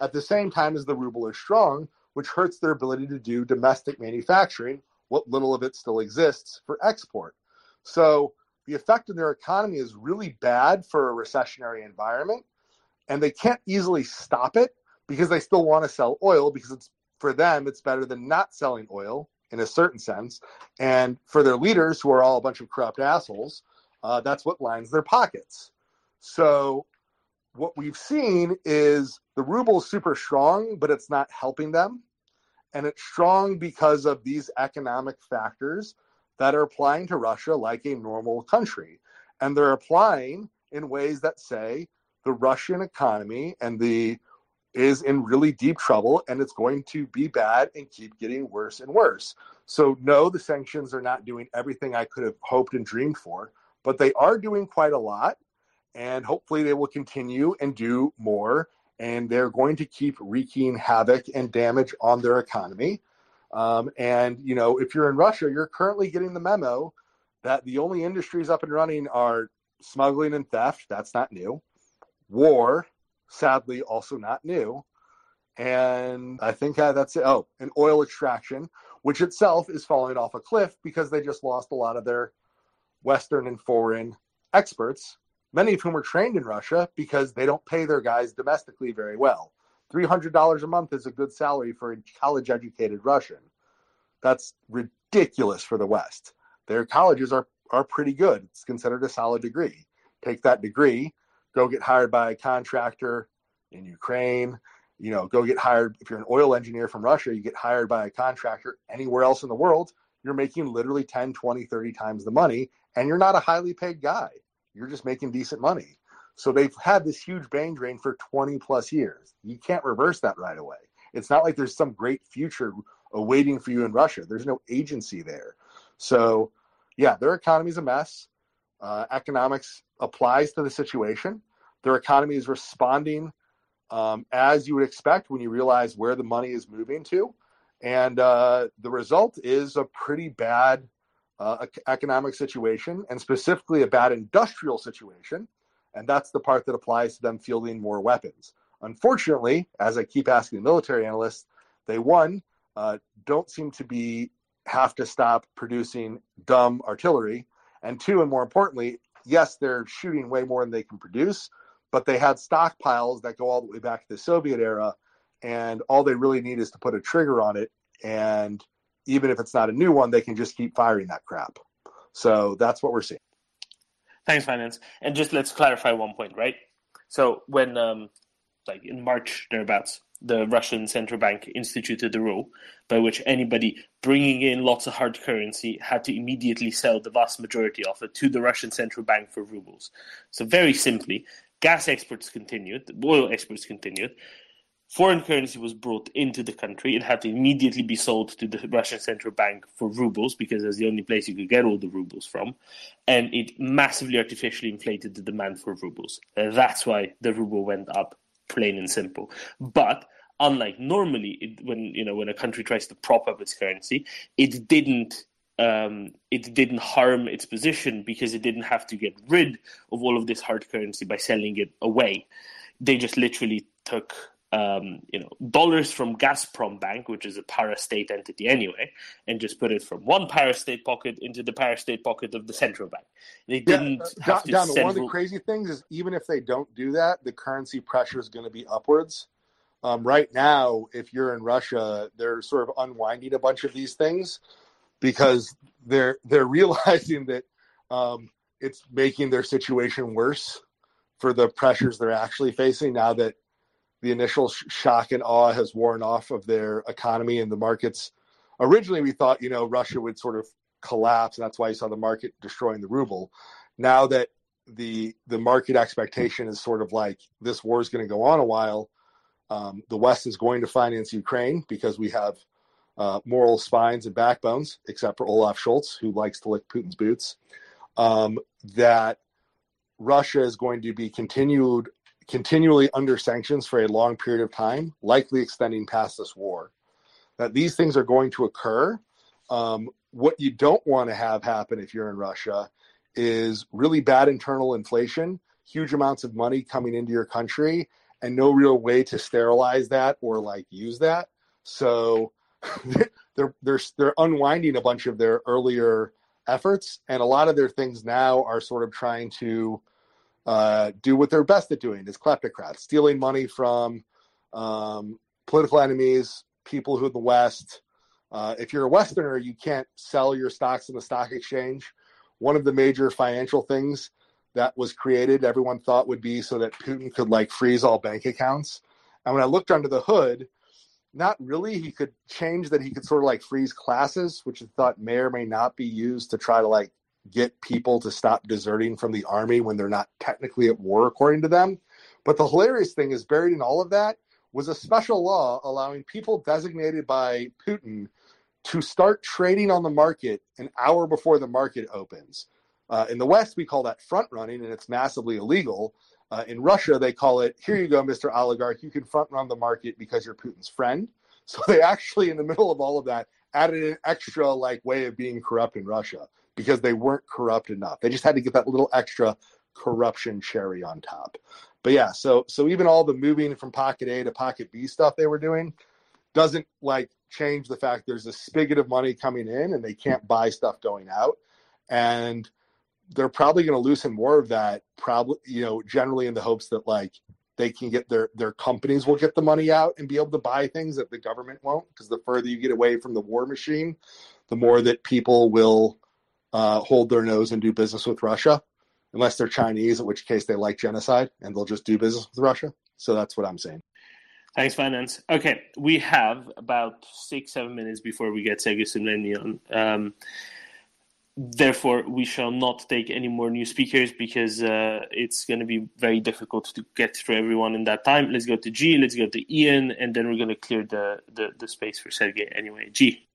at the same time as the ruble is strong, which hurts their ability to do domestic manufacturing, what little of it still exists for export. So the effect on their economy is really bad for a recessionary environment. And they can't easily stop it because they still want to sell oil because it's for them, it's better than not selling oil in a certain sense. And for their leaders, who are all a bunch of corrupt assholes, uh, that's what lines their pockets. So what we've seen is the ruble is super strong, but it's not helping them. And it's strong because of these economic factors that are applying to Russia like a normal country. And they're applying in ways that say the Russian economy and the is in really deep trouble and it's going to be bad and keep getting worse and worse. So, no, the sanctions are not doing everything I could have hoped and dreamed for, but they are doing quite a lot. And hopefully, they will continue and do more. And they're going to keep wreaking havoc and damage on their economy. Um, and, you know, if you're in Russia, you're currently getting the memo that the only industries up and running are smuggling and theft. That's not new. War, sadly also not new. And I think that's it. Oh, and oil extraction, which itself is falling off a cliff because they just lost a lot of their Western and foreign experts, many of whom are trained in Russia because they don't pay their guys domestically very well. $300 a month is a good salary for a college educated Russian. That's ridiculous for the West. Their colleges are, are pretty good. It's considered a solid degree. Take that degree, go get hired by a contractor in Ukraine, you know, go get hired. If you're an oil engineer from Russia, you get hired by a contractor anywhere else in the world, you're making literally 10, 20, 30 times the money, and you're not a highly paid guy. You're just making decent money. So they've had this huge brain drain for 20 plus years. You can't reverse that right away. It's not like there's some great future awaiting for you in Russia. There's no agency there. So, yeah, their economy's a mess. Uh, economics applies to the situation. Their economy is responding um, as you would expect when you realize where the money is moving to. And uh, the result is a pretty bad uh, economic situation, and specifically a bad industrial situation and that's the part that applies to them fielding more weapons. Unfortunately, as I keep asking the military analysts, they one uh, don't seem to be have to stop producing dumb artillery, and two, and more importantly, yes, they're shooting way more than they can produce, but they had stockpiles that go all the way back to the Soviet era, and all they really need is to put a trigger on it, and even if it's not a new one, they can just keep firing that crap. So that's what we're seeing. Thanks, Finance. And just let's clarify one point, right? So when, um, like in March thereabouts, the Russian central bank instituted the rule by which anybody bringing in lots of hard currency had to immediately sell the vast majority of it to the Russian central bank for rubles. So very simply, gas exports continued, oil exports continued, foreign currency was brought into the country, it had to immediately be sold to the Russian central bank for rubles because that's the only place you could get all the rubles from, and it massively artificially inflated the demand for rubles. Uh, that's why the ruble went up, plain and simple. But unlike normally, it, when you know when a country tries to prop up its currency, it didn't um, it didn't harm its position because it didn't have to get rid of all of this hard currency by selling it away. They just literally took um, you know, dollars from Gazprom Bank, which is a para-state entity anyway, and just put it from one para-state pocket into the para-state pocket of the central bank. They didn't yeah, have to down, send one of the crazy things is even if they don't do that, the currency pressure is going to be upwards. Um, right now, if you're in Russia, they're sort of unwinding a bunch of these things because they're they're realizing that um, it's making their situation worse for the pressures they're actually facing now that the initial shock and awe has worn off of their economy and the markets. Originally, we thought you know Russia would sort of collapse, and that's why you saw the market destroying the ruble. Now that the the market expectation is sort of like this war is going to go on a while, um, the West is going to finance Ukraine because we have uh, moral spines and backbones, except for Olaf Scholz, who likes to lick Putin's boots. Um, that Russia is going to be continued continually under sanctions for a long period of time, likely extending past this war. That these things are going to occur. Um, what you don't want to have happen if you're in Russia is really bad internal inflation, huge amounts of money coming into your country, and no real way to sterilize that or like use that. So they're they're they're unwinding a bunch of their earlier efforts, and a lot of their things now are sort of trying to uh, do what they're best at doing is kleptocrats, stealing money from um, political enemies, people who in the West. Uh, if you're a Westerner, you can't sell your stocks in the stock exchange. One of the major financial things that was created, everyone thought would be so that Putin could like freeze all bank accounts. And when I looked under the hood, not really. He could change that he could sort of like freeze classes, which I thought may or may not be used to try to like get people to stop deserting from the army when they're not technically at war, according to them. But the hilarious thing is, buried in all of that was a special law allowing people designated by Putin to start trading on the market an hour before the market opens. Uh, in the West, we call that front running, and it's massively illegal. Uh, in Russia, they call it, here you go, Mr. Oligarch, you can front run the market because you're Putin's friend. So they actually, in the middle of all of that, added an extra like way of being corrupt in Russia because they weren't corrupt enough. They just had to get that little extra corruption cherry on top. But yeah, so so even all the moving from pocket A to pocket B stuff they were doing doesn't like change the fact there's a spigot of money coming in and they can't buy stuff going out. And they're probably going to loosen more of that probably you know generally in the hopes that like they can get their their companies will get the money out and be able to buy things that the government won't because the further you get away from the war machine the more that people will uh, hold their nose and do business with russia unless they're chinese in which case they like genocide and they'll just do business with russia so that's what i'm saying Thanks, Finance. Okay, we have about six, seven minutes before we get Sergey Semlenian. Um, therefore, we shall not take any more new speakers because uh, it's going to be very difficult to get through everyone in that time. Let's go to G, let's go to Ian, and then we're going to clear the, the, the space for Sergey anyway. G.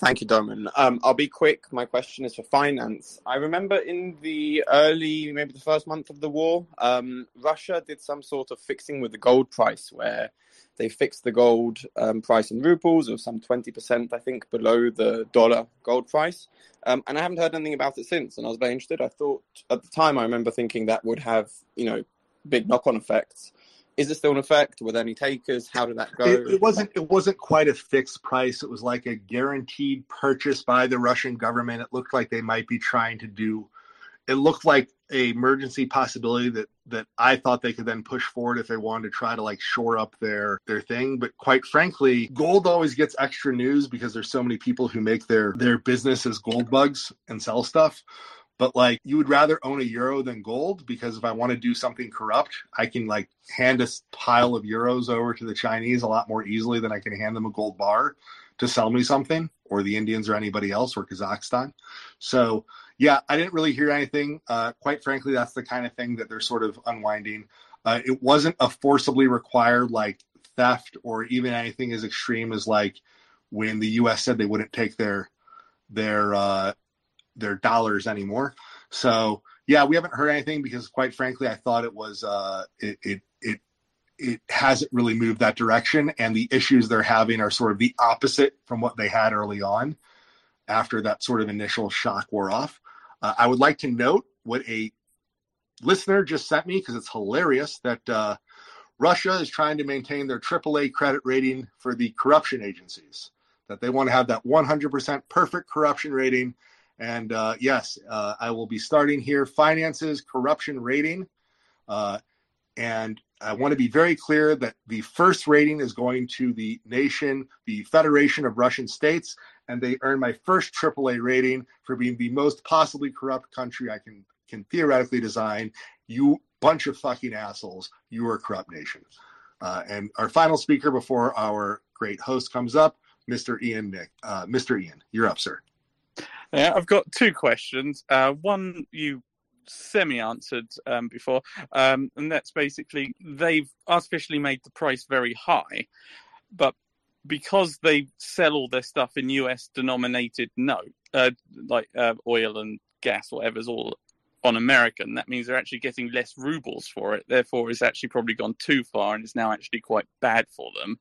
Thank you, Domin. Um, I'll be quick. My question is for finance. I remember in the early, maybe the first month of the war, um, Russia did some sort of fixing with the gold price where they fixed the gold um, price in rubles of some 20%, I think, below the dollar gold price. Um, and I haven't heard anything about it since. And I was very interested. I thought at the time, I remember thinking that would have, you know, big knock on effects is it still in effect? Were there any takers? How did that go? It, it, wasn't. It wasn't quite a fixed price. It was like a guaranteed purchase by the Russian government. It looked like they might be trying to do. It looked like a emergency possibility that that I thought they could then push forward if they wanted to try to like shore up their their thing. But quite frankly, gold always gets extra news because there's so many people who make their their business as gold bugs and sell stuff but like you would rather own a euro than gold because if I want to do something corrupt, I can like hand a pile of euros over to the Chinese a lot more easily than I can hand them a gold bar to sell me something or the Indians or anybody else or Kazakhstan. So yeah, I didn't really hear anything. Uh, quite frankly, that's the kind of thing that they're sort of unwinding. Uh, it wasn't a forcibly required like theft or even anything as extreme as like when the U.S. said they wouldn't take their their uh, their dollars anymore. So yeah, we haven't heard anything because quite frankly, I thought it was uh, it, it it it hasn't really moved that direction, and the issues they're having are sort of the opposite from what they had early on after that sort of initial shock wore off. Uh, I would like to note what a listener just sent me because it's hilarious that uh, Russia is trying to maintain their AAA credit rating for the corruption agencies. That they want to have that 100% perfect corruption rating and uh, yes, uh, I will be starting here finances, corruption rating. Uh, and I want to be very clear that the first rating is going to the nation, the Federation of Russian States, and they earn my first AAA rating for being the most possibly corrupt country I can can theoretically design. You bunch of fucking assholes, you are a corrupt nation. Uh, and our final speaker before our great host comes up, Mr. Ian Nick. Uh, Mr. Ian, you're up, sir. Yeah, I've got two questions. Uh, one you semi-answered um, before, um, and that's basically they've artificially made the price very high, but because they sell all their stuff in US denominated note, uh, like uh, oil and gas, whatever's all on American, that means they're actually getting less rubles for it. Therefore, it's actually probably gone too far and is now actually quite bad for them.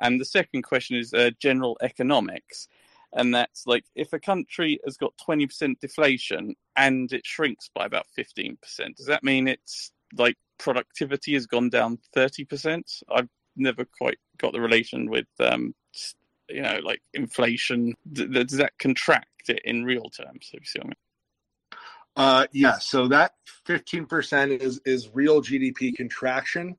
And the second question is uh, general economics and that's like if a country has got 20% deflation and it shrinks by about 15% does that mean it's like productivity has gone down 30% i've never quite got the relation with um you know like inflation does that contract it in real terms if you see what I mean? Uh, yeah, so that 15% is is real GDP contraction.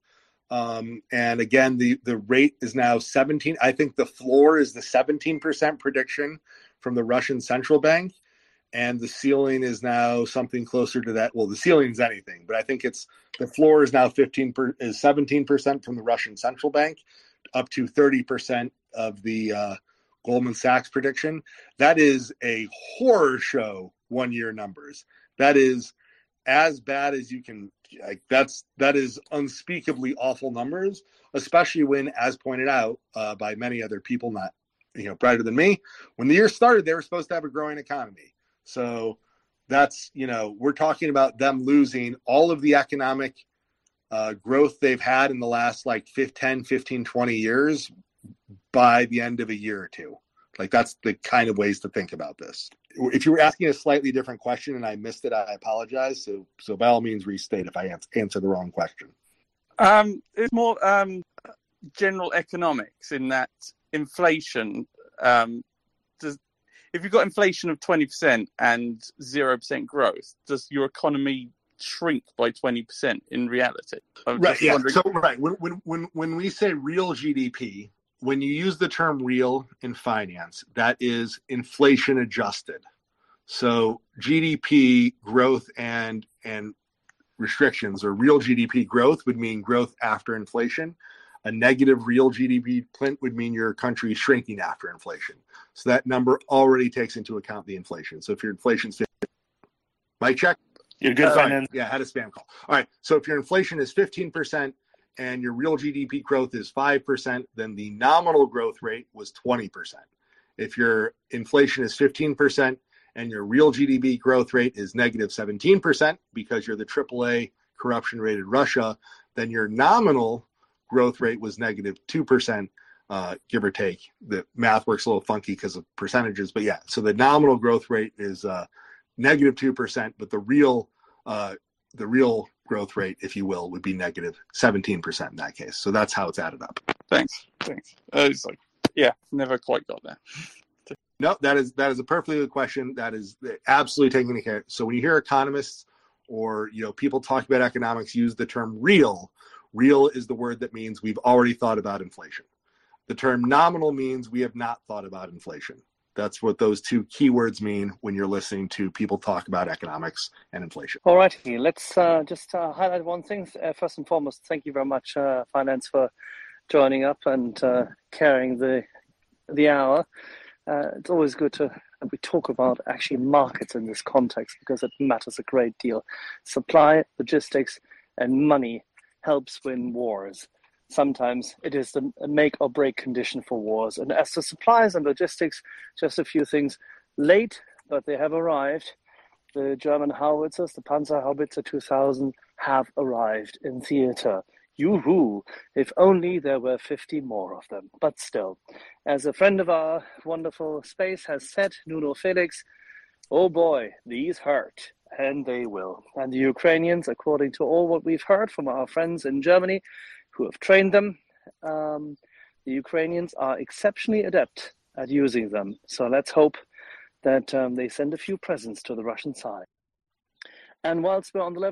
Um, and again, the, the rate is now 17. I think the floor is the 17% prediction from the Russian central bank. And the ceiling is now something closer to that. Well, the ceiling is anything, but I think it's the floor is now 15 per, is 17% from the Russian central bank, up to 30% of the uh, Goldman Sachs prediction. That is a horror show one year numbers. That is as bad as you can like that's that is unspeakably awful numbers, especially when, as pointed out uh, by many other people, not you know brighter than me, when the year started, they were supposed to have a growing economy. So that's you know we're talking about them losing all of the economic uh, growth they've had in the last like 10 15 20 years by the end of a year or two like that's the kind of ways to think about this if you were asking a slightly different question and I missed it, I apologize. So, so by all means, restate if I answer, answer the wrong question. Um, it's more um, general economics in that inflation. Um, does if you've got inflation of twenty percent and zero percent growth, does your economy shrink by 20% in reality. I'm right. Yeah. wondering. So right when when when when we say real GDP, when you use the term real in finance, that is inflation adjusted. So GDP growth and and restrictions or real GDP growth would mean growth after inflation. A negative real GDP print would mean your country shrinking after inflation. So that number already takes into account the inflation. So if your inflation's 50, mic check. You're good, Uh, finance. Yeah, I had a spam call. All right. So if your inflation is 15% and your real GDP growth is 5%, then the nominal growth rate was 20%. If your inflation is 15% and your real GDP growth rate is negative 17% because you're the AAA corruption rated Russia, then your nominal growth rate was negative 2%, uh, give or take. The math works a little funky because of percentages, but yeah, so the nominal growth rate is uh, negative 2%, but the real uh, the real growth rate, if you will, would be negative 17% in that case. So that's how it's added up. Thanks. Thanks. Uh, it's like, yeah, never quite got there. No, that is that is a perfectly good question. That is absolutely taking into care. So when you hear economists or you know people talk about economics use the term real, real is the word that means we've already thought about inflation. The term nominal means we have not thought about inflation. That's what those two keywords mean when you're listening to people talk about economics and inflation. All righty, let's uh, just uh, highlight one thing. Uh, first and foremost, thank you very much, uh, Finance, for joining up and uh, carrying the the hour. Uh, it's always good to we talk about actually markets in this context because it matters a great deal. Supply, logistics, and money helps win wars. Sometimes it is the make or break condition for wars. And as to supplies and logistics, just a few things late, but they have arrived. The German howitzers, the Panzer Howitzer 2000, have arrived in theater. Yoo-hoo! If only there were 50 more of them. But still, as a friend of our wonderful space has said, Nuno Felix, oh boy, these hurt. And they will. And the Ukrainians, according to all what we've heard from our friends in Germany who have trained them, um, the Ukrainians are exceptionally adept at using them. So let's hope that um, they send a few presents to the Russian side. And whilst we're on the level,